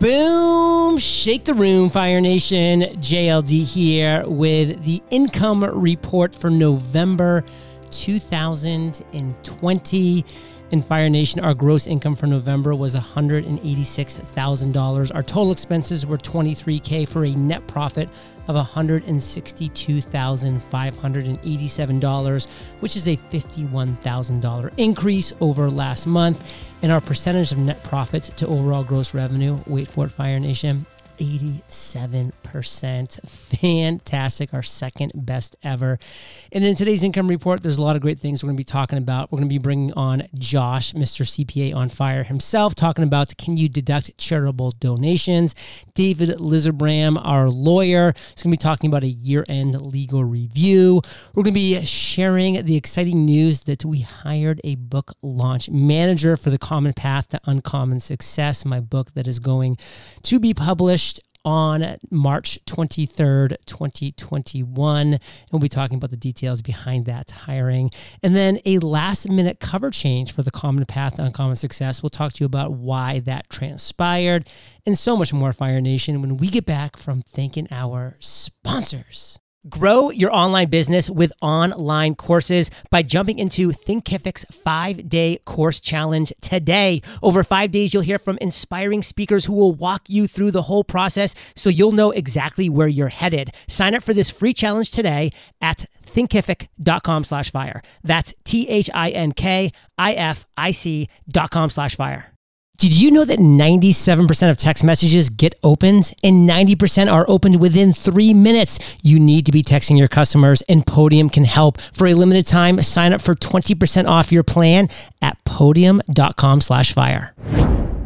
Boom! Shake the room, Fire Nation. JLD here with the income report for November 2020. In Fire Nation, our gross income for November was $186,000. Our total expenses were 23K for a net profit of $162,587, which is a $51,000 increase over last month. And our percentage of net profit to overall gross revenue, wait for it, Fire Nation, 87%. Fantastic. Our second best ever. And in today's income report, there's a lot of great things we're going to be talking about. We're going to be bringing on Josh, Mr. CPA on fire himself, talking about can you deduct charitable donations? David Lizerbram, our lawyer, is going to be talking about a year end legal review. We're going to be sharing the exciting news that we hired a book launch manager for the Common Path to Uncommon Success, my book that is going to be published on March 23rd, 2021. And we'll be talking about the details behind that hiring. And then a last minute cover change for the Common Path to Uncommon Success. We'll talk to you about why that transpired and so much more, Fire Nation, when we get back from thanking our sponsors. Grow your online business with online courses by jumping into Thinkific's five day course challenge today. Over five days, you'll hear from inspiring speakers who will walk you through the whole process so you'll know exactly where you're headed. Sign up for this free challenge today at thinkific.com slash fire. That's T H I N K I F I C dot com slash fire. Did you know that 97% of text messages get opened and 90% are opened within three minutes? You need to be texting your customers, and Podium can help. For a limited time, sign up for 20% off your plan at podium.com slash fire.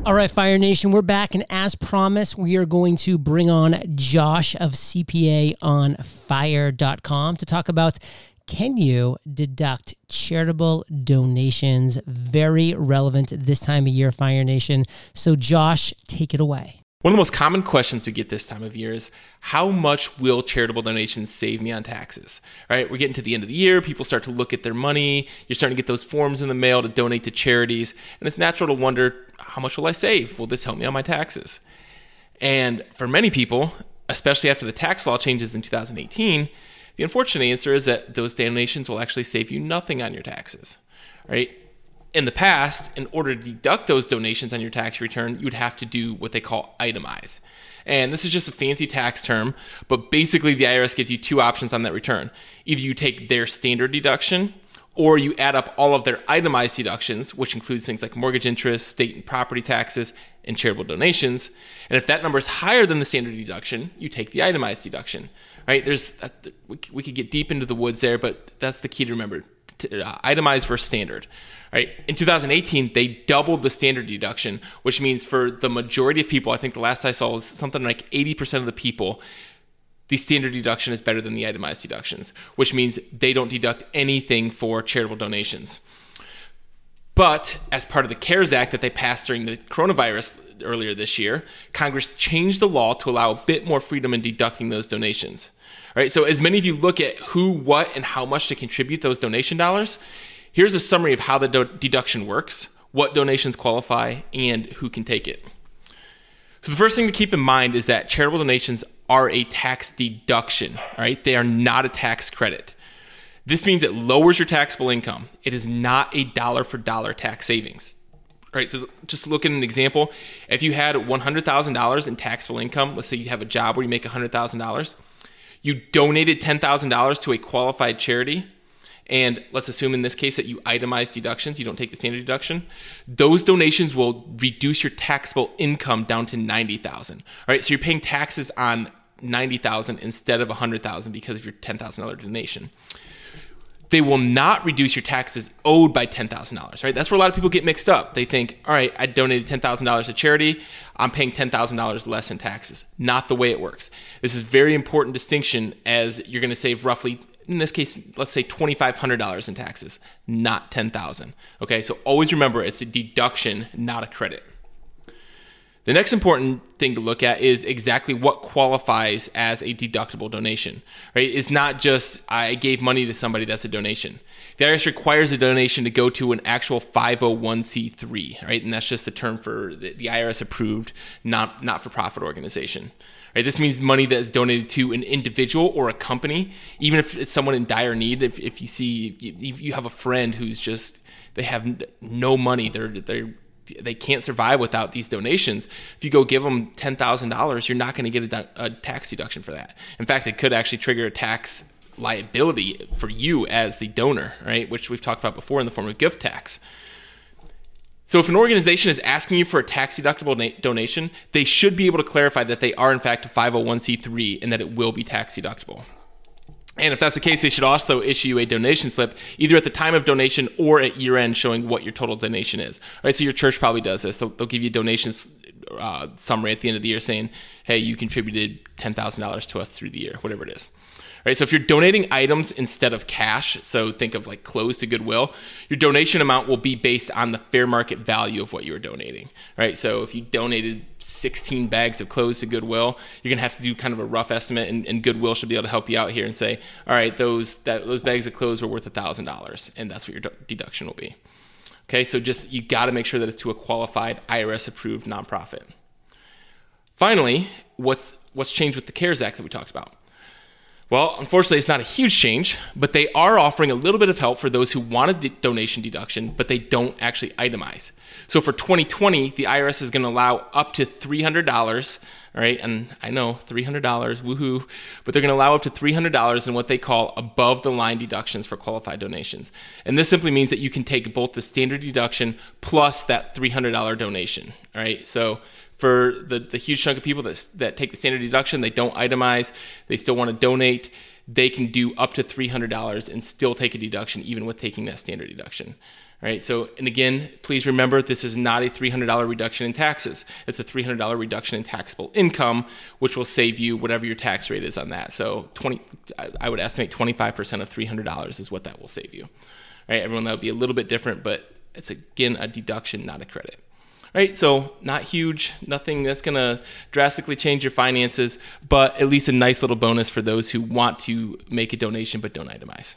All right, Fire Nation, we're back. And as promised, we are going to bring on Josh of CPA on fire.com to talk about can you deduct charitable donations? Very relevant this time of year, Fire Nation. So, Josh, take it away. One of the most common questions we get this time of year is how much will charitable donations save me on taxes? Right? We're getting to the end of the year, people start to look at their money, you're starting to get those forms in the mail to donate to charities, and it's natural to wonder how much will I save? Will this help me on my taxes? And for many people, especially after the tax law changes in 2018, the unfortunate answer is that those donations will actually save you nothing on your taxes, right? In the past, in order to deduct those donations on your tax return, you would have to do what they call itemize. And this is just a fancy tax term, but basically the IRS gives you two options on that return. Either you take their standard deduction, or you add up all of their itemized deductions, which includes things like mortgage interest, state and property taxes, and charitable donations. And if that number is higher than the standard deduction, you take the itemized deduction right? There's we could get deep into the woods there, but that's the key to remember: uh, itemized versus standard. Right? In 2018, they doubled the standard deduction, which means for the majority of people, I think the last I saw was something like 80% of the people, the standard deduction is better than the itemized deductions, which means they don't deduct anything for charitable donations. But as part of the CARES Act that they passed during the coronavirus earlier this year, Congress changed the law to allow a bit more freedom in deducting those donations. All right, so as many of you look at who, what, and how much to contribute those donation dollars, here's a summary of how the do- deduction works, what donations qualify, and who can take it. So the first thing to keep in mind is that charitable donations are a tax deduction, right? They are not a tax credit. This means it lowers your taxable income. It is not a dollar for dollar tax savings. All right, so just look at an example. If you had $100,000 in taxable income, let's say you have a job where you make $100,000, you donated $10,000 to a qualified charity, and let's assume in this case that you itemize deductions, you don't take the standard deduction, those donations will reduce your taxable income down to 90,000. All right, so you're paying taxes on 90,000 instead of 100,000 because of your $10,000 donation they will not reduce your taxes owed by $10,000, right? That's where a lot of people get mixed up. They think, all right, I donated $10,000 to charity, I'm paying $10,000 less in taxes. Not the way it works. This is very important distinction as you're going to save roughly in this case, let's say $2,500 in taxes, not 10,000. Okay, so always remember it's a deduction, not a credit. The next important thing to look at is exactly what qualifies as a deductible donation. Right? It's not just I gave money to somebody that's a donation. The IRS requires a donation to go to an actual 501c3, right? And that's just the term for the, the IRS approved not not for profit organization. Right? This means money that is donated to an individual or a company, even if it's someone in dire need. If, if you see if you have a friend who's just they have no money, they're they're they can't survive without these donations. If you go give them ten thousand dollars, you're not going to get a, a, tax deduction for that. In fact, it could actually trigger a tax liability for you as the donor, right? Which we've talked about before in the form of gift tax. So, if an organization is asking you for a tax deductible na- donation, they should be able to clarify that they are in fact a 501c3 and that it will be tax deductible. And if that's the case, they should also issue a donation slip either at the time of donation or at year end showing what your total donation is. All right, so your church probably does this. So they'll give you a uh, summary at the end of the year saying, hey, you contributed $10,000 to us through the year, whatever it is right? So if you're donating items instead of cash, so think of like clothes to Goodwill, your donation amount will be based on the fair market value of what you are donating, right? So if you donated 16 bags of clothes to Goodwill, you're gonna have to do kind of a rough estimate, and, and Goodwill should be able to help you out here and say, all right, those that those bags of clothes were worth thousand dollars, and that's what your deduction will be. Okay, so just you got to make sure that it's to a qualified IRS approved nonprofit. Finally, what's what's changed with the CARES Act that we talked about? Well, unfortunately, it's not a huge change, but they are offering a little bit of help for those who want a donation deduction, but they don't actually itemize. So for 2020, the IRS is going to allow up to $300, all right? And I know $300, woohoo, but they're going to allow up to $300 in what they call above the line deductions for qualified donations. And this simply means that you can take both the standard deduction plus that $300 donation, all right? So for the, the huge chunk of people that, that take the standard deduction, they don't itemize, they still want to donate, they can do up to $300 and still take a deduction even with taking that standard deduction. All right. So, and again, please remember this is not a $300 reduction in taxes. It's a $300 reduction in taxable income, which will save you whatever your tax rate is on that. So, 20, I would estimate 25% of $300 is what that will save you. All right. Everyone, that would be a little bit different, but it's again a deduction, not a credit right? So not huge, nothing that's going to drastically change your finances, but at least a nice little bonus for those who want to make a donation but don't itemize.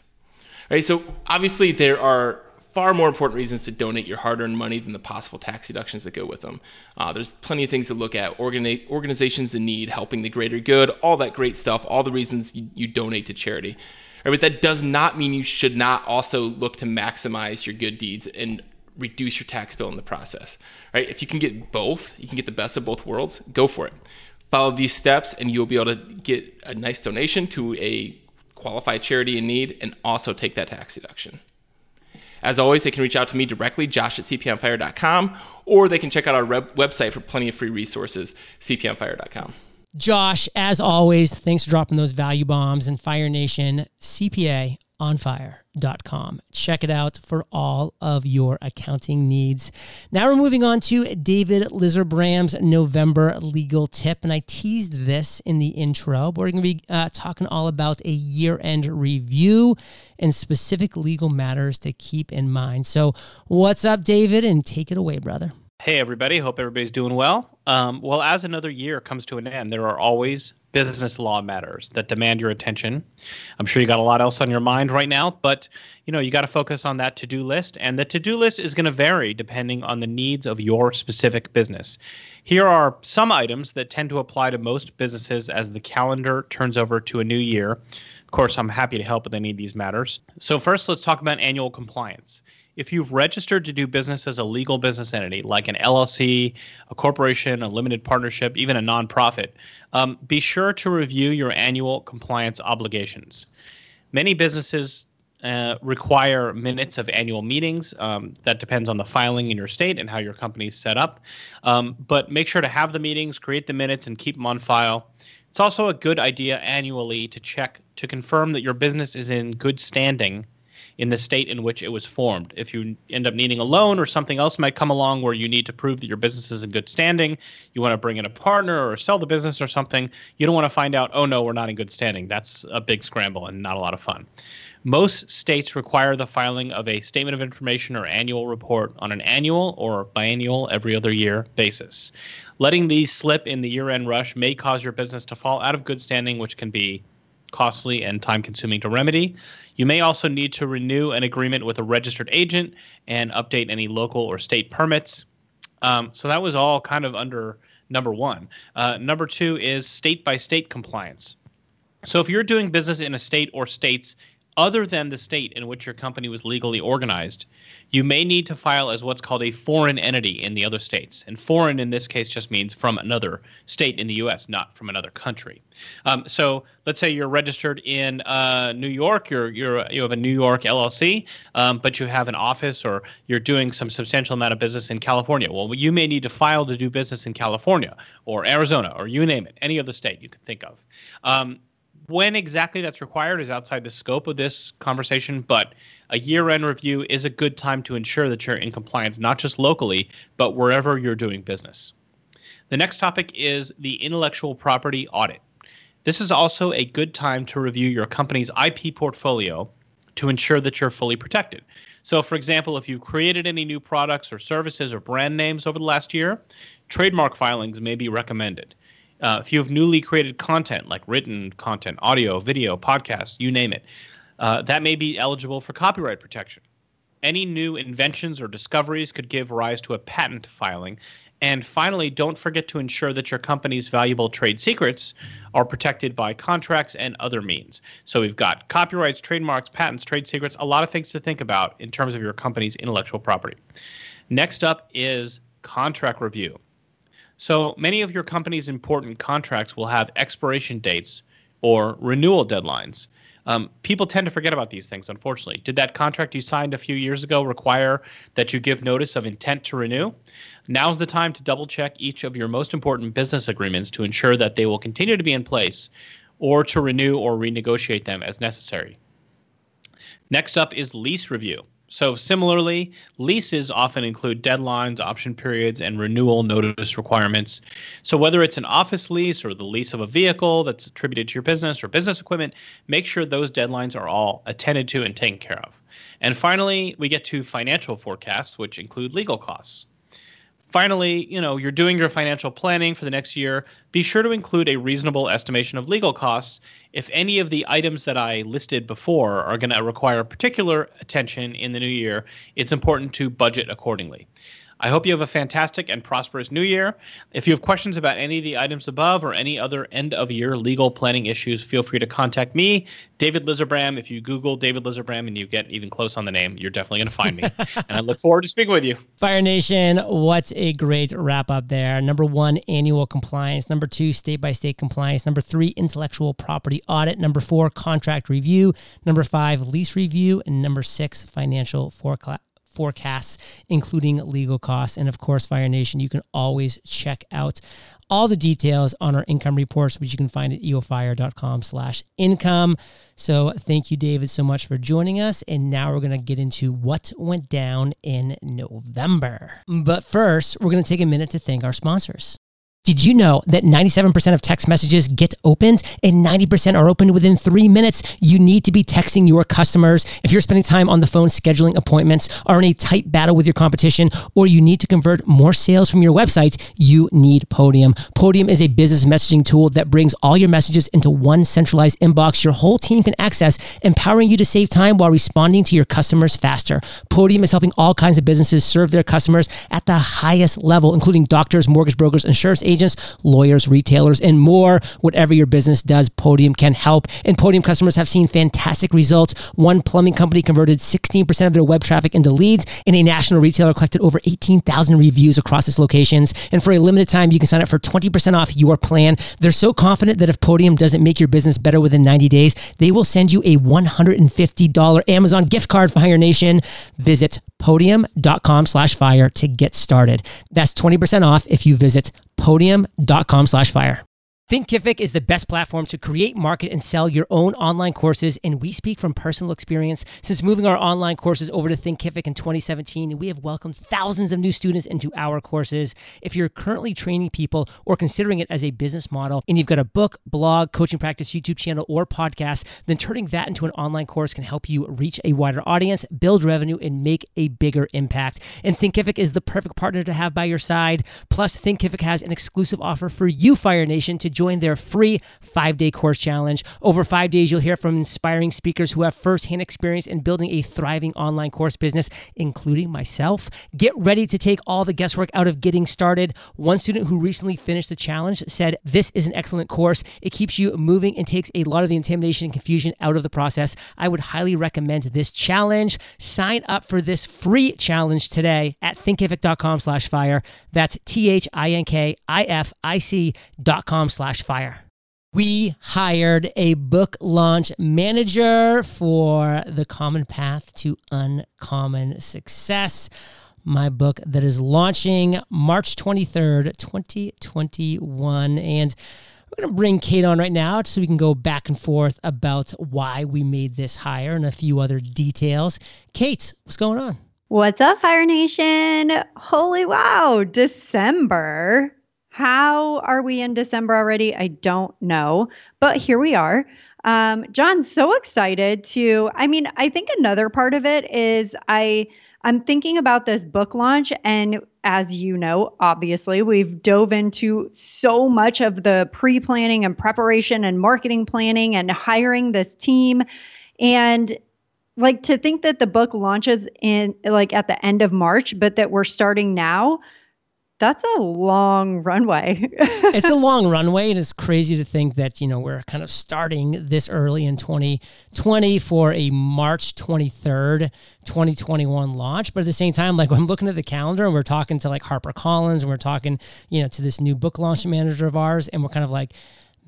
Right? So obviously there are far more important reasons to donate your hard-earned money than the possible tax deductions that go with them. Uh, there's plenty of things to look at: Organi- organizations in need, helping the greater good, all that great stuff. All the reasons you, you donate to charity. Right, but that does not mean you should not also look to maximize your good deeds and reduce your tax bill in the process. Right? If you can get both, you can get the best of both worlds, go for it. Follow these steps and you'll be able to get a nice donation to a qualified charity in need and also take that tax deduction. As always, they can reach out to me directly, josh at cpaonfire.com, or they can check out our website for plenty of free resources, cpaonfire.com. Josh, as always, thanks for dropping those value bombs and Fire Nation CPA onfire.com. Check it out for all of your accounting needs. Now we're moving on to David Lizerbram's November legal tip. And I teased this in the intro, but we're going to be uh, talking all about a year end review and specific legal matters to keep in mind. So, what's up, David? And take it away, brother. Hey, everybody. Hope everybody's doing well. Um, well, as another year comes to an end, there are always business law matters that demand your attention. I'm sure you got a lot else on your mind right now, but you know, you got to focus on that to-do list and the to-do list is going to vary depending on the needs of your specific business. Here are some items that tend to apply to most businesses as the calendar turns over to a new year. Of course, I'm happy to help with any of these matters. So first, let's talk about annual compliance if you've registered to do business as a legal business entity, like an LLC, a corporation, a limited partnership, even a nonprofit, um, be sure to review your annual compliance obligations. Many businesses uh, require minutes of annual meetings. Um, that depends on the filing in your state and how your company is set up. Um, but make sure to have the meetings, create the minutes, and keep them on file. It's also a good idea annually to check to confirm that your business is in good standing in the state in which it was formed. If you end up needing a loan or something else might come along where you need to prove that your business is in good standing, you want to bring in a partner or sell the business or something, you don't want to find out, oh no, we're not in good standing. That's a big scramble and not a lot of fun. Most states require the filing of a statement of information or annual report on an annual or biannual every other year basis. Letting these slip in the year end rush may cause your business to fall out of good standing, which can be costly and time consuming to remedy. You may also need to renew an agreement with a registered agent and update any local or state permits. Um, so that was all kind of under number one. Uh, number two is state by state compliance. So if you're doing business in a state or states other than the state in which your company was legally organized, you may need to file as what's called a foreign entity in the other states. And foreign in this case just means from another state in the US, not from another country. Um, so let's say you're registered in uh, New York, you're, you're, you have a New York LLC, um, but you have an office or you're doing some substantial amount of business in California. Well, you may need to file to do business in California or Arizona or you name it, any other state you can think of. Um, when exactly that's required is outside the scope of this conversation, but a year end review is a good time to ensure that you're in compliance, not just locally, but wherever you're doing business. The next topic is the intellectual property audit. This is also a good time to review your company's IP portfolio to ensure that you're fully protected. So, for example, if you've created any new products or services or brand names over the last year, trademark filings may be recommended. Uh, if you have newly created content like written content, audio, video, podcast, you name it, uh, that may be eligible for copyright protection. Any new inventions or discoveries could give rise to a patent filing. And finally, don't forget to ensure that your company's valuable trade secrets are protected by contracts and other means. So we've got copyrights, trademarks, patents, trade secrets, a lot of things to think about in terms of your company's intellectual property. Next up is contract review. So many of your company's important contracts will have expiration dates or renewal deadlines. Um, people tend to forget about these things, unfortunately. Did that contract you signed a few years ago require that you give notice of intent to renew? Now's the time to double check each of your most important business agreements to ensure that they will continue to be in place or to renew or renegotiate them as necessary. Next up is lease review. So, similarly, leases often include deadlines, option periods, and renewal notice requirements. So, whether it's an office lease or the lease of a vehicle that's attributed to your business or business equipment, make sure those deadlines are all attended to and taken care of. And finally, we get to financial forecasts, which include legal costs finally, you know, you're doing your financial planning for the next year, be sure to include a reasonable estimation of legal costs. If any of the items that I listed before are going to require particular attention in the new year, it's important to budget accordingly. I hope you have a fantastic and prosperous new year. If you have questions about any of the items above or any other end of year legal planning issues, feel free to contact me, David Lizerbram. If you Google David Lizerbram and you get even close on the name, you're definitely going to find me. and I look forward to speaking with you. Fire Nation, what a great wrap up there. Number one, annual compliance. Number two, state by state compliance. Number three, intellectual property audit. Number four, contract review. Number five, lease review. And number six, financial forecast forecasts, including legal costs. And of course, Fire Nation, you can always check out all the details on our income reports, which you can find at eofire.com slash income. So thank you, David, so much for joining us. And now we're going to get into what went down in November. But first, we're going to take a minute to thank our sponsors. Did you know that 97% of text messages get opened and 90% are opened within three minutes? You need to be texting your customers. If you're spending time on the phone scheduling appointments, are in a tight battle with your competition, or you need to convert more sales from your website, you need Podium. Podium is a business messaging tool that brings all your messages into one centralized inbox your whole team can access, empowering you to save time while responding to your customers faster. Podium is helping all kinds of businesses serve their customers at the highest level, including doctors, mortgage brokers, insurance agents lawyers, retailers, and more. Whatever your business does, Podium can help. And Podium customers have seen fantastic results. One plumbing company converted 16% of their web traffic into leads, and a national retailer collected over 18,000 reviews across its locations. And for a limited time, you can sign up for 20% off your plan. They're so confident that if Podium doesn't make your business better within 90 days, they will send you a $150 Amazon gift card for Fire Nation. Visit podium.com slash fire to get started. That's 20% off if you visit podium.com slash fire. Thinkific is the best platform to create, market, and sell your own online courses, and we speak from personal experience. Since moving our online courses over to Thinkific in 2017, we have welcomed thousands of new students into our courses. If you're currently training people or considering it as a business model, and you've got a book, blog, coaching practice, YouTube channel, or podcast, then turning that into an online course can help you reach a wider audience, build revenue, and make a bigger impact. And Thinkific is the perfect partner to have by your side. Plus, Thinkific has an exclusive offer for you, Fire Nation, to join their free five day course challenge. Over five days, you'll hear from inspiring speakers who have firsthand experience in building a thriving online course business, including myself. Get ready to take all the guesswork out of getting started. One student who recently finished the challenge said, This is an excellent course. It keeps you moving and takes a lot of the intimidation and confusion out of the process. I would highly recommend this challenge. Sign up for this free challenge today at thinkific.com slash fire. That's T H I N K I F I C dot com slash slash fire. We hired a book launch manager for The Common Path to Uncommon Success, my book that is launching March 23rd, 2021. And we're going to bring Kate on right now so we can go back and forth about why we made this hire and a few other details. Kate, what's going on? What's up, Fire Nation? Holy wow, December. How are we in December already? I don't know, but here we are. Um, John's so excited to. I mean, I think another part of it is I I'm thinking about this book launch, and as you know, obviously, we've dove into so much of the pre planning and preparation and marketing planning and hiring this team. And like to think that the book launches in like at the end of March, but that we're starting now that's a long runway. it's a long runway, and it's crazy to think that you know we're kind of starting this early in 2020 for a March 23rd, 2021 launch. But at the same time, like I'm looking at the calendar and we're talking to like Harper Collins and we're talking, you know, to this new book launch manager of ours, and we're kind of like,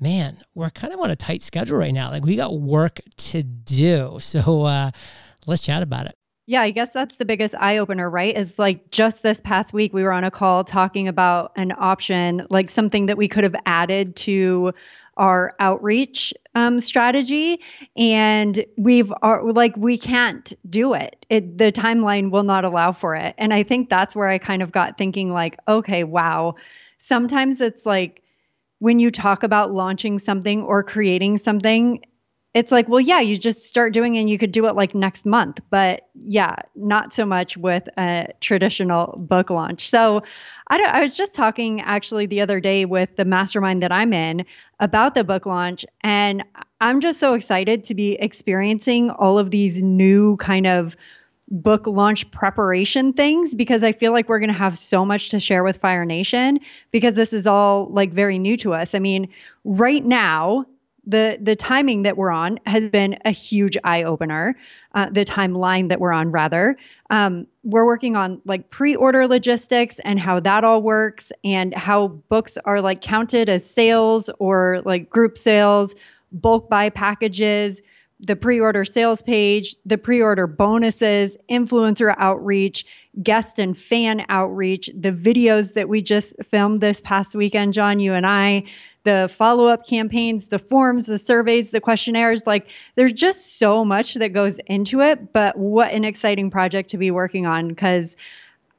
man, we're kind of on a tight schedule right now. Like we got work to do. So uh, let's chat about it. Yeah, I guess that's the biggest eye opener, right? Is like just this past week, we were on a call talking about an option, like something that we could have added to our outreach um, strategy and we've are, like we can't do it. it the timeline will not allow for it and i think that's where i kind of got thinking like okay wow sometimes it's like when you talk about launching something or creating something it's like, well, yeah, you just start doing it and you could do it like next month. But yeah, not so much with a traditional book launch. So I, I was just talking actually the other day with the mastermind that I'm in about the book launch. And I'm just so excited to be experiencing all of these new kind of book launch preparation things because I feel like we're going to have so much to share with Fire Nation because this is all like very new to us. I mean, right now, the the timing that we're on has been a huge eye opener. Uh, the timeline that we're on, rather, um, we're working on like pre-order logistics and how that all works, and how books are like counted as sales or like group sales, bulk buy packages, the pre-order sales page, the pre-order bonuses, influencer outreach, guest and fan outreach, the videos that we just filmed this past weekend, John, you and I the follow up campaigns, the forms, the surveys, the questionnaires. Like there's just so much that goes into it. But what an exciting project to be working on because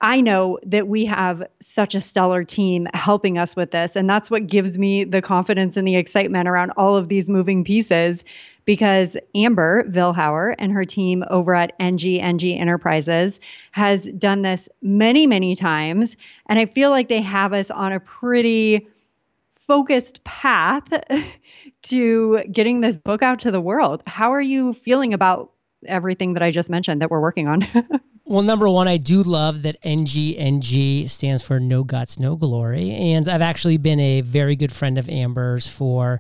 I know that we have such a stellar team helping us with this. And that's what gives me the confidence and the excitement around all of these moving pieces because Amber Vilhauer and her team over at NG NG Enterprises has done this many, many times. And I feel like they have us on a pretty focused path to getting this book out to the world. How are you feeling about everything that I just mentioned that we're working on? well, number one, I do love that NGNG stands for No Guts, No Glory. And I've actually been a very good friend of Amber's for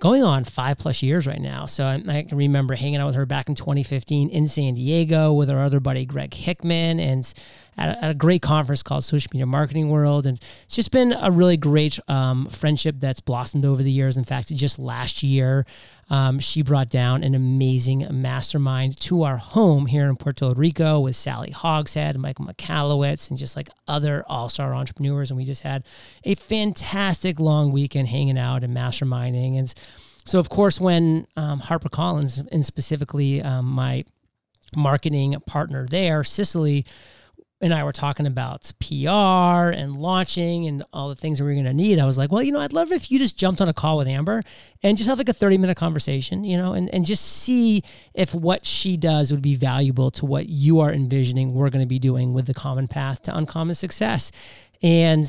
going on five plus years right now. So I, I, can remember hanging out with her back in 2015 in San Diego with our other buddy Greg Hickman, and at a, at a, great conference called Social Media Marketing World. And it's just been a really great um, friendship that's blossomed over the years. In fact, just last year, um, she brought down an amazing mastermind to our home here in Puerto Rico with Sally Hogshead, Michael Michalowicz, and just like other all star entrepreneurs. And we just had a fantastic long weekend hanging out and masterminding. And so, of course, when um, HarperCollins, and specifically um, my marketing partner there, Cicely, and I were talking about PR and launching and all the things that we are going to need. I was like, well, you know, I'd love if you just jumped on a call with Amber and just have like a 30 minute conversation, you know, and, and just see if what she does would be valuable to what you are envisioning we're going to be doing with the common path to uncommon success. And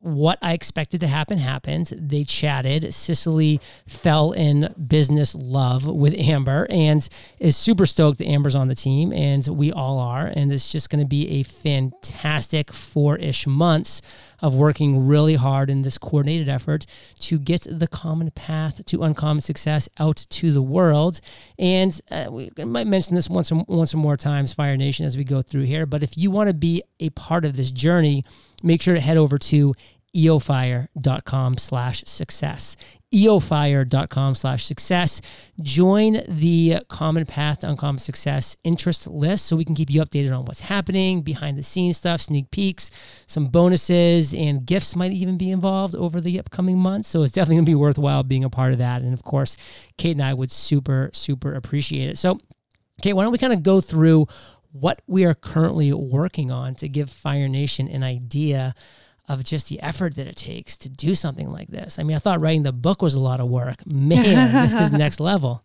what I expected to happen happened. They chatted. Cicely fell in business love with Amber and is super stoked that Amber's on the team, and we all are. And it's just going to be a fantastic four ish months of working really hard in this coordinated effort to get the common path to uncommon success out to the world. And uh, we might mention this once or, once or more times, Fire Nation, as we go through here. But if you want to be a part of this journey, make sure to head over to eofire.com slash success. eofire.com slash success. Join the common path to uncommon success interest list so we can keep you updated on what's happening behind the scenes stuff sneak peeks some bonuses and gifts might even be involved over the upcoming months. So it's definitely going to be worthwhile being a part of that. And of course kate and i would super super appreciate it. So kate why don't we kind of go through what we are currently working on to give fire nation an idea of just the effort that it takes to do something like this. I mean, I thought writing the book was a lot of work. Man, this is next level.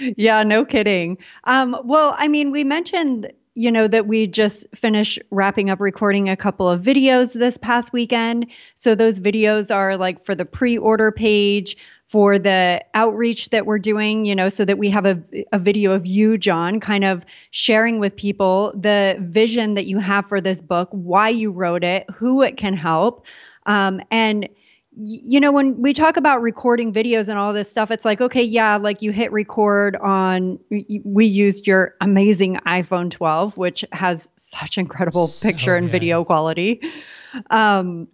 Yeah, no kidding. Um, well, I mean, we mentioned, you know, that we just finished wrapping up recording a couple of videos this past weekend. So those videos are like for the pre order page for the outreach that we're doing, you know, so that we have a, a video of you, John, kind of sharing with people the vision that you have for this book, why you wrote it, who it can help. Um, and you know when we talk about recording videos and all this stuff it's like okay yeah like you hit record on we used your amazing iphone 12 which has such incredible so picture and video quality um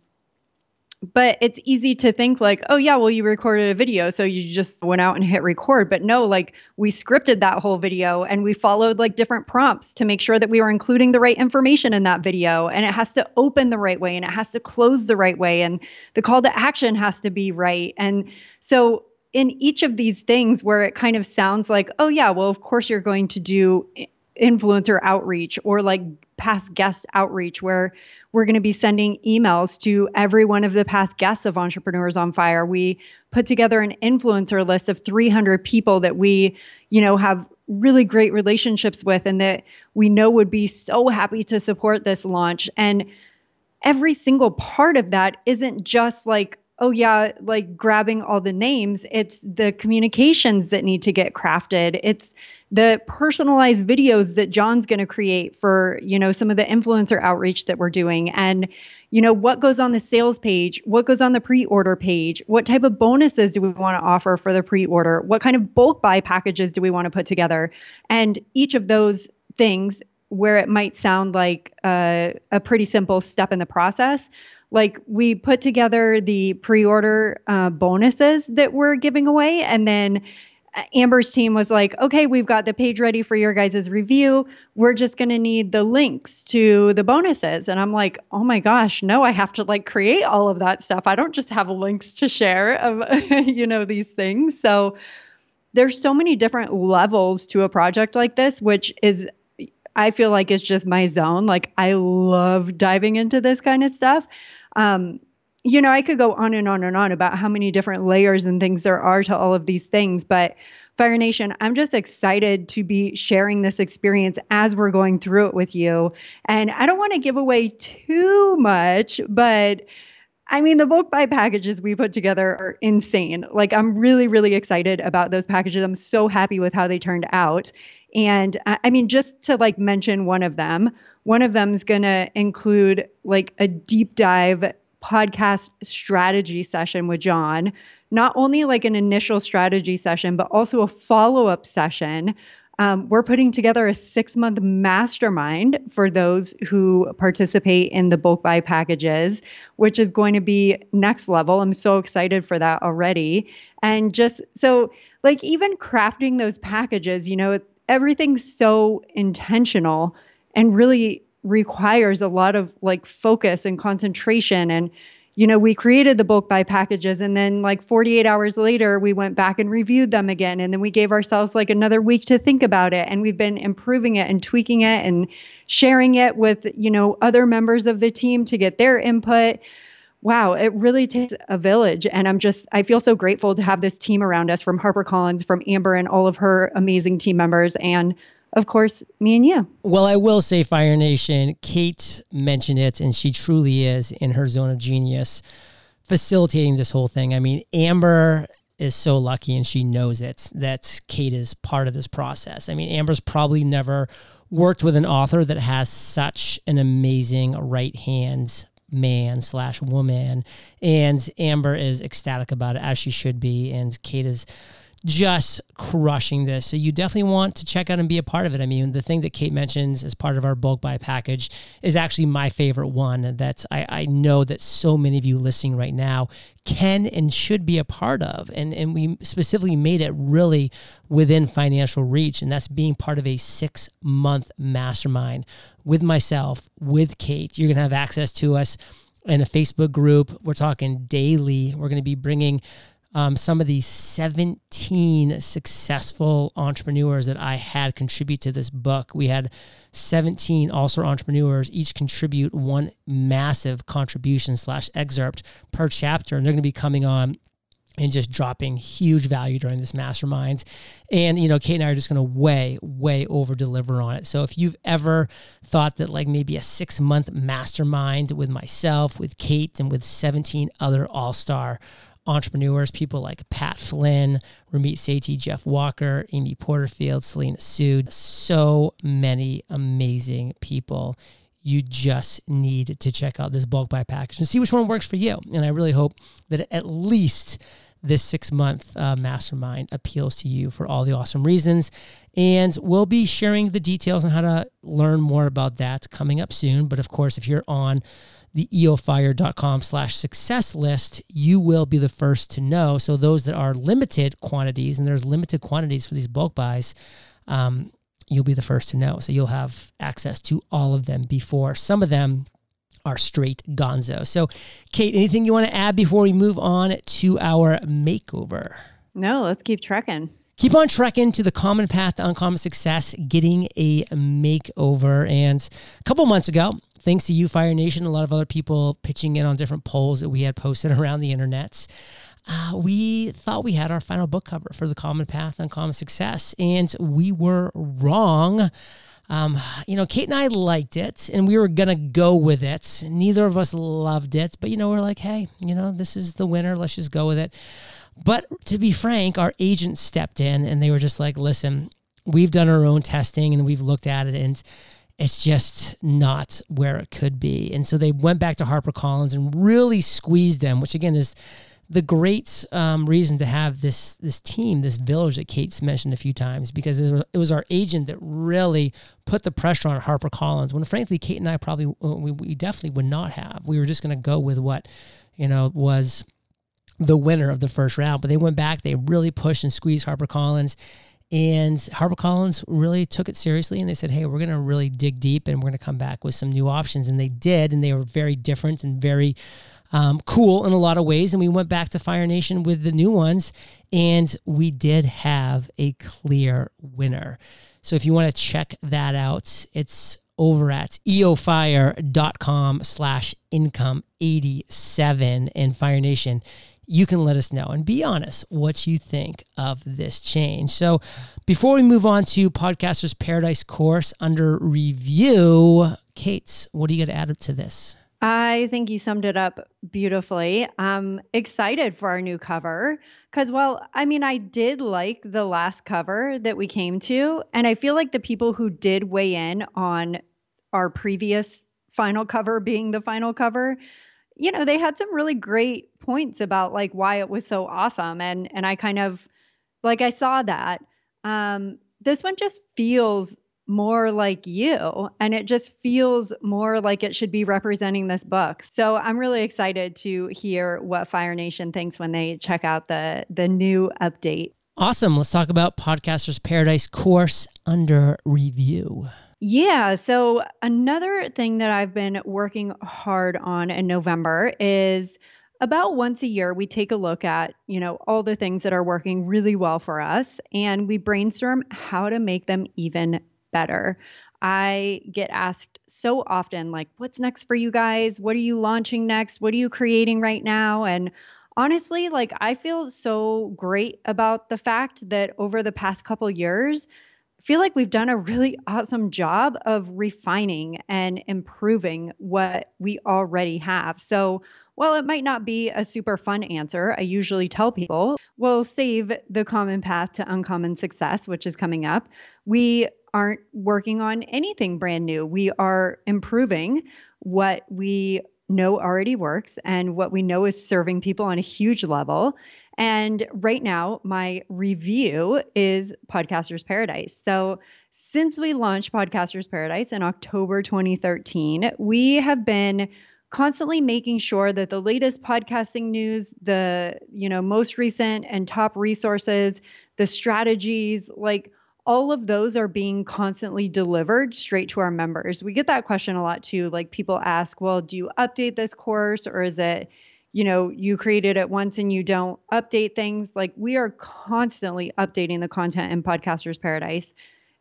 but it's easy to think like oh yeah well you recorded a video so you just went out and hit record. But no like we scripted that whole video and we followed like different prompts to make sure that we were including the right information in that video and it has to open the right way and it has to close the right way and the call to action has to be right. And so in each of these things where it kind of sounds like oh yeah well of course you're going to do influencer outreach or like past guest outreach where we're going to be sending emails to every one of the past guests of Entrepreneurs on Fire. We put together an influencer list of 300 people that we, you know, have really great relationships with and that we know would be so happy to support this launch. And every single part of that isn't just like oh yeah like grabbing all the names it's the communications that need to get crafted it's the personalized videos that John's going to create for, you know, some of the influencer outreach that we're doing. And you know, what goes on the sales page, what goes on the pre-order page, what type of bonuses do we want to offer for the pre-order, what kind of bulk buy packages do we want to put together? And each of those things where it might sound like a pretty simple step in the process, like we put together the pre-order uh, bonuses that we're giving away and then Amber's team was like, okay, we've got the page ready for your guys' review. We're just going to need the links to the bonuses. And I'm like, oh my gosh, no, I have to like create all of that stuff. I don't just have links to share of, you know, these things. So there's so many different levels to a project like this, which is, I feel like is just my zone. Like I love diving into this kind of stuff. Um, you know, I could go on and on and on about how many different layers and things there are to all of these things, but Fire Nation, I'm just excited to be sharing this experience as we're going through it with you. And I don't want to give away too much, but I mean, the bulk buy packages we put together are insane. Like, I'm really, really excited about those packages. I'm so happy with how they turned out. And I mean, just to like mention one of them, one of them is going to include like a deep dive podcast strategy session with John, not only like an initial strategy session, but also a follow up session Um, we're putting together a six month mastermind for those who participate in the bulk buy packages, which is going to be next level. I'm so excited for that already. And just so, like, even crafting those packages, you know, everything's so intentional and really requires a lot of like focus and concentration and you know, we created the bulk buy packages and then like 48 hours later, we went back and reviewed them again. And then we gave ourselves like another week to think about it. And we've been improving it and tweaking it and sharing it with, you know, other members of the team to get their input. Wow, it really takes a village. And I'm just, I feel so grateful to have this team around us from HarperCollins, from Amber and all of her amazing team members. And of course, me and you. Well, I will say, Fire Nation, Kate mentioned it, and she truly is in her zone of genius facilitating this whole thing. I mean, Amber is so lucky and she knows it that Kate is part of this process. I mean, Amber's probably never worked with an author that has such an amazing right hand man slash woman. And Amber is ecstatic about it as she should be. And Kate is just crushing this. So you definitely want to check out and be a part of it. I mean, the thing that Kate mentions as part of our bulk buy package is actually my favorite one that I, I know that so many of you listening right now can and should be a part of. And, and we specifically made it really within financial reach. And that's being part of a six month mastermind with myself, with Kate. You're going to have access to us in a Facebook group. We're talking daily. We're going to be bringing um, some of these 17 successful entrepreneurs that I had contribute to this book. We had 17 also entrepreneurs each contribute one massive contribution slash excerpt per chapter, and they're going to be coming on and just dropping huge value during this mastermind. And, you know, Kate and I are just going to way, way over deliver on it. So if you've ever thought that like maybe a six month mastermind with myself, with Kate, and with 17 other all star entrepreneurs, people like Pat Flynn, Ramit Sethi, Jeff Walker, Amy Porterfield, Selena Soo, so many amazing people. You just need to check out this bulk buy package and see which one works for you. And I really hope that at least this six month uh, mastermind appeals to you for all the awesome reasons. And we'll be sharing the details on how to learn more about that coming up soon. But of course, if you're on the eofire.com slash success list, you will be the first to know. So those that are limited quantities, and there's limited quantities for these bulk buys, um, you'll be the first to know. So you'll have access to all of them before some of them are straight gonzo. So, Kate, anything you want to add before we move on to our makeover? No, let's keep trekking. Keep on trekking to the common path to uncommon success, getting a makeover. And a couple months ago, thanks to you, Fire Nation, a lot of other people pitching in on different polls that we had posted around the internet. Uh, we thought we had our final book cover for the Common Path, Uncommon Success, and we were wrong. Um, you know, Kate and I liked it, and we were gonna go with it. Neither of us loved it, but you know, we're like, hey, you know, this is the winner. Let's just go with it. But to be frank, our agent stepped in, and they were just like, listen, we've done our own testing, and we've looked at it, and it's just not where it could be. And so they went back to HarperCollins and really squeezed them, which again is the great um, reason to have this this team, this village that Kate's mentioned a few times, because it was our agent that really put the pressure on HarperCollins. When frankly, Kate and I probably uh, we, we definitely would not have. We were just going to go with what you know was the winner of the first round. But they went back, they really pushed and squeezed HarperCollins. And HarperCollins really took it seriously and they said, hey, we're going to really dig deep and we're going to come back with some new options. And they did. And they were very different and very um, cool in a lot of ways. And we went back to Fire Nation with the new ones. And we did have a clear winner. So if you want to check that out, it's over at eofire.com slash income 87 and Fire Nation you can let us know and be honest what you think of this change. So, before we move on to Podcaster's Paradise course under review, Kate, what do you got to add to this? I think you summed it up beautifully. I'm excited for our new cover because, well, I mean, I did like the last cover that we came to, and I feel like the people who did weigh in on our previous final cover being the final cover you know, they had some really great points about like why it was so awesome. And and I kind of like I saw that. Um, this one just feels more like you and it just feels more like it should be representing this book. So I'm really excited to hear what Fire Nation thinks when they check out the the new update. Awesome. Let's talk about Podcasters Paradise course under review. Yeah. So, another thing that I've been working hard on in November is about once a year we take a look at you know all the things that are working really well for us and we brainstorm how to make them even better. I get asked so often like what's next for you guys? What are you launching next? What are you creating right now? And honestly like i feel so great about the fact that over the past couple years feel like we've done a really awesome job of refining and improving what we already have. So, while it might not be a super fun answer, I usually tell people we'll save the common path to uncommon success, which is coming up. We aren't working on anything brand new. We are improving what we know already works and what we know is serving people on a huge level. And right now, my review is Podcasters Paradise. So, since we launched Podcasters Paradise in October 2013, we have been constantly making sure that the latest podcasting news, the, you know, most recent and top resources, the strategies, like all of those are being constantly delivered straight to our members. We get that question a lot too. Like people ask, well, do you update this course or is it, you know, you created it once and you don't update things. Like we are constantly updating the content in Podcasters Paradise.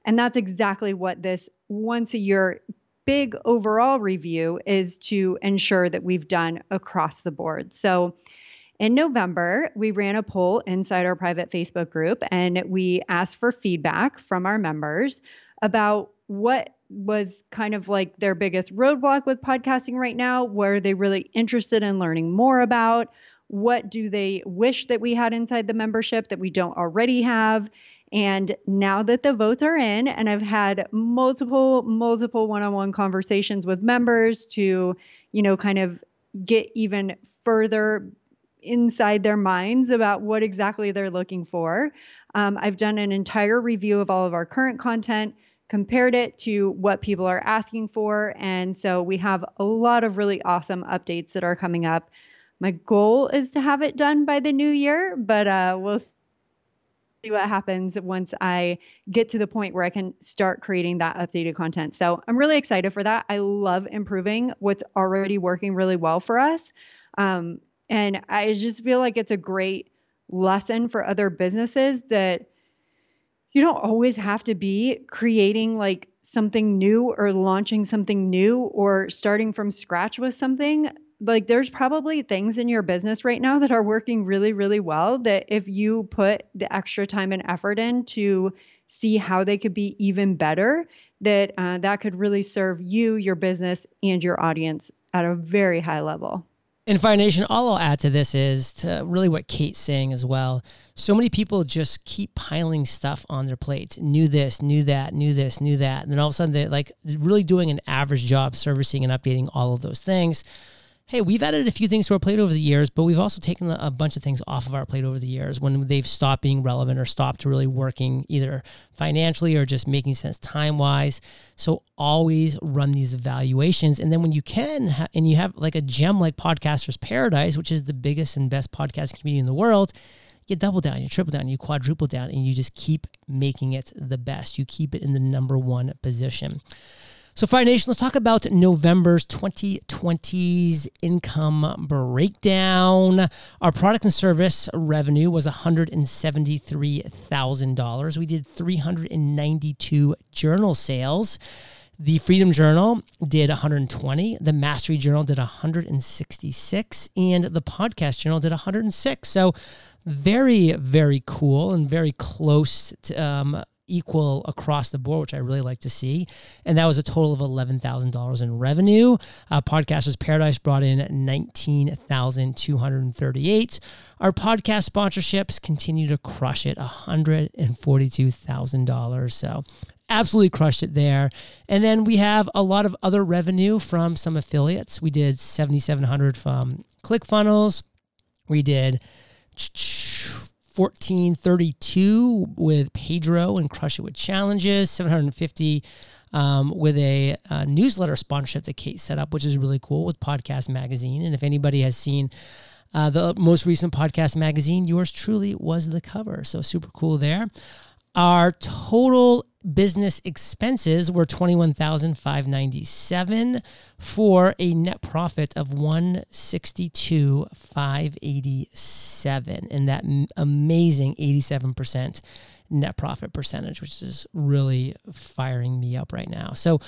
And that's exactly what this once a year big overall review is to ensure that we've done across the board. So in November, we ran a poll inside our private Facebook group and we asked for feedback from our members about what was kind of like their biggest roadblock with podcasting right now? Were they really interested in learning more about? What do they wish that we had inside the membership that we don't already have? And now that the votes are in, and I've had multiple, multiple one on one conversations with members to, you know, kind of get even further inside their minds about what exactly they're looking for. Um, I've done an entire review of all of our current content compared it to what people are asking for. And so we have a lot of really awesome updates that are coming up. My goal is to have it done by the new year, but uh, we'll see what happens once I get to the point where I can start creating that updated content. So I'm really excited for that. I love improving what's already working really well for us. Um, and I just feel like it's a great lesson for other businesses that you don't always have to be creating like something new or launching something new or starting from scratch with something. Like there's probably things in your business right now that are working really, really well that if you put the extra time and effort in to see how they could be even better, that uh, that could really serve you, your business, and your audience at a very high level. And Fire Nation, all I'll add to this is to really what Kate's saying as well. So many people just keep piling stuff on their plates. New this, new that, new this, new that. And then all of a sudden they're like really doing an average job servicing and updating all of those things hey, we've added a few things to our plate over the years, but we've also taken a bunch of things off of our plate over the years when they've stopped being relevant or stopped really working either financially or just making sense time wise. So always run these evaluations. And then when you can, and you have like a gem like Podcasters Paradise, which is the biggest and best podcasting community in the world, you double down, you triple down, you quadruple down, and you just keep making it the best. You keep it in the number one position. So, Fire Nation, let's talk about November's 2020's income breakdown. Our product and service revenue was $173,000. We did 392 journal sales. The Freedom Journal did 120, the Mastery Journal did 166, and the Podcast Journal did 106. So, very, very cool and very close to, um, equal across the board, which I really like to see. And that was a total of $11,000 in revenue. Uh, Podcasters Paradise brought in 19,238. Our podcast sponsorships continue to crush it, $142,000. So absolutely crushed it there. And then we have a lot of other revenue from some affiliates. We did 7,700 from ClickFunnels. We did 1432 with Pedro and Crush It with Challenges, 750 um, with a, a, newsletter sponsorship that Kate set up, which is really cool with Podcast Magazine. And if anybody has seen uh, the most recent Podcast Magazine, yours truly was the cover. So super cool there. Our total business expenses were 21,597 for a net profit of 162,587 and that amazing 87% net profit percentage, which is really firing me up right now. So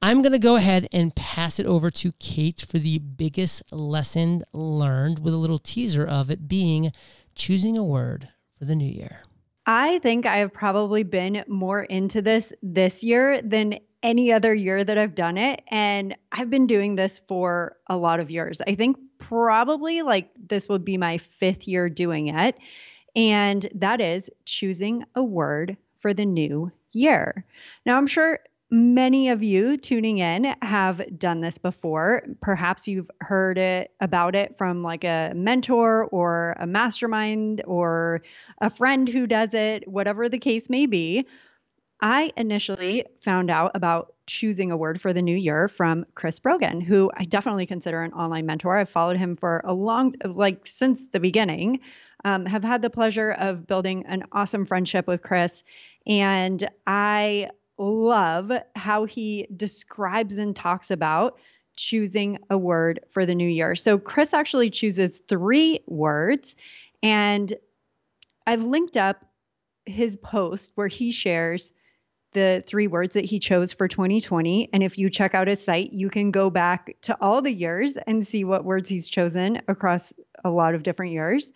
I'm going to go ahead and pass it over to Kate for the biggest lesson learned with a little teaser of it being choosing a word for the new year. I think I have probably been more into this this year than any other year that I've done it. And I've been doing this for a lot of years. I think probably like this would be my fifth year doing it. And that is choosing a word for the new year. Now, I'm sure many of you tuning in have done this before. Perhaps you've heard it about it from like a mentor or a mastermind or a friend who does it, whatever the case may be. I initially found out about choosing a word for the new year from Chris Brogan, who I definitely consider an online mentor. I've followed him for a long, like since the beginning. Um, have had the pleasure of building an awesome friendship with Chris. And I love how he describes and talks about choosing a word for the new year. So, Chris actually chooses three words, and I've linked up his post where he shares the three words that he chose for 2020. And if you check out his site, you can go back to all the years and see what words he's chosen across a lot of different years.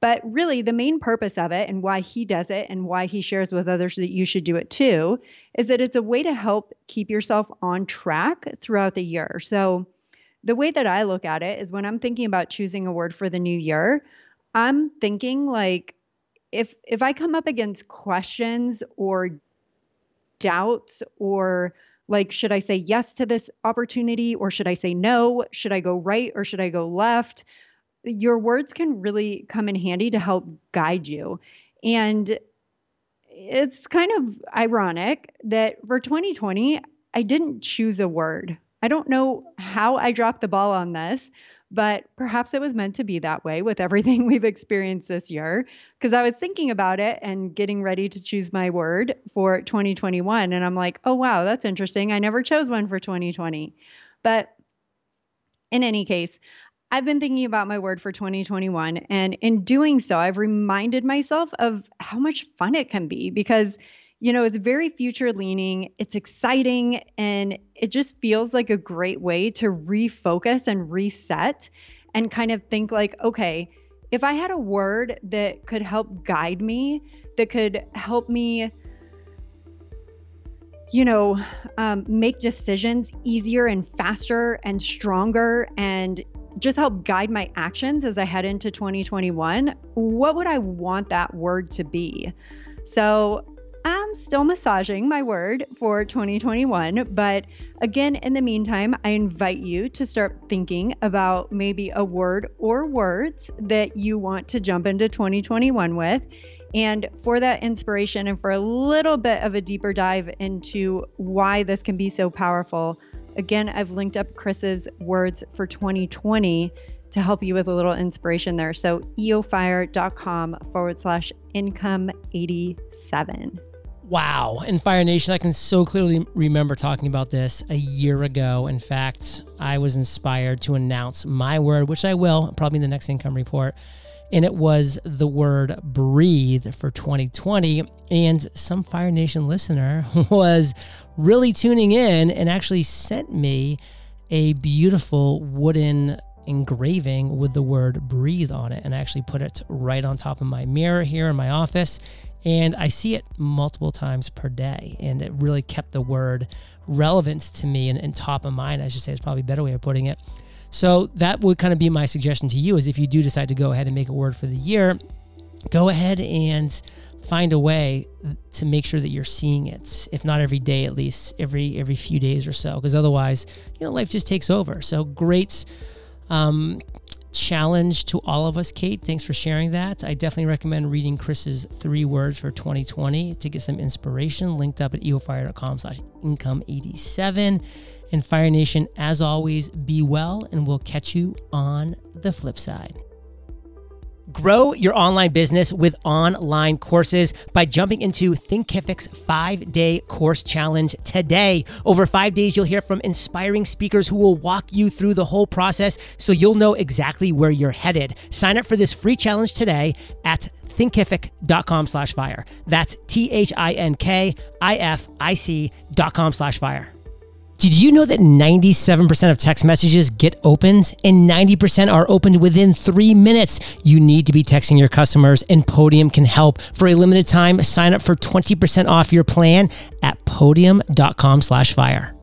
But really, the main purpose of it and why he does it and why he shares with others that you should do it too is that it's a way to help keep yourself on track throughout the year. So, the way that I look at it is when I'm thinking about choosing a word for the new year, I'm thinking like if if I come up against questions or doubts or like should I say yes to this opportunity or should I say no? Should I go right or should I go left? Your words can really come in handy to help guide you. And it's kind of ironic that for 2020, I didn't choose a word. I don't know how I dropped the ball on this, but perhaps it was meant to be that way with everything we've experienced this year. Because I was thinking about it and getting ready to choose my word for 2021. And I'm like, oh, wow, that's interesting. I never chose one for 2020. But in any case, I've been thinking about my word for 2021. And in doing so, I've reminded myself of how much fun it can be because, you know, it's very future leaning, it's exciting, and it just feels like a great way to refocus and reset and kind of think like, okay, if I had a word that could help guide me, that could help me you know, um, make decisions easier and faster and stronger and just help guide my actions as I head into 2021, what would I want that word to be? So I'm still massaging my word for 2021, but again, in the meantime, I invite you to start thinking about maybe a word or words that you want to jump into 2021 with. And for that inspiration and for a little bit of a deeper dive into why this can be so powerful, Again, I've linked up Chris's words for 2020 to help you with a little inspiration there. So eofire.com forward slash income 87. Wow. In Fire Nation, I can so clearly remember talking about this a year ago. In fact, I was inspired to announce my word, which I will probably in the next income report and it was the word breathe for 2020. And some Fire Nation listener was really tuning in and actually sent me a beautiful wooden engraving with the word breathe on it. And I actually put it right on top of my mirror here in my office. And I see it multiple times per day. And it really kept the word relevant to me and, and top of mind I should say is probably a better way of putting it so that would kind of be my suggestion to you is if you do decide to go ahead and make a word for the year, go ahead and find a way to make sure that you're seeing it if not every day at least every every few days or so because otherwise you know life just takes over so great um, challenge to all of us, Kate. Thanks for sharing that. I definitely recommend reading Chris's three words for 2020 to get some inspiration. Linked up at eofire.com slash income 87. And Fire Nation, as always, be well, and we'll catch you on the flip side. Grow your online business with online courses by jumping into Thinkific's five day course challenge today. Over five days, you'll hear from inspiring speakers who will walk you through the whole process so you'll know exactly where you're headed. Sign up for this free challenge today at thinkific.com slash fire. That's T H I N K I F I C dot com slash fire. Did you know that 97% of text messages get opened and 90% are opened within three minutes? You need to be texting your customers, and Podium can help. For a limited time, sign up for 20% off your plan at podium.com slash fire.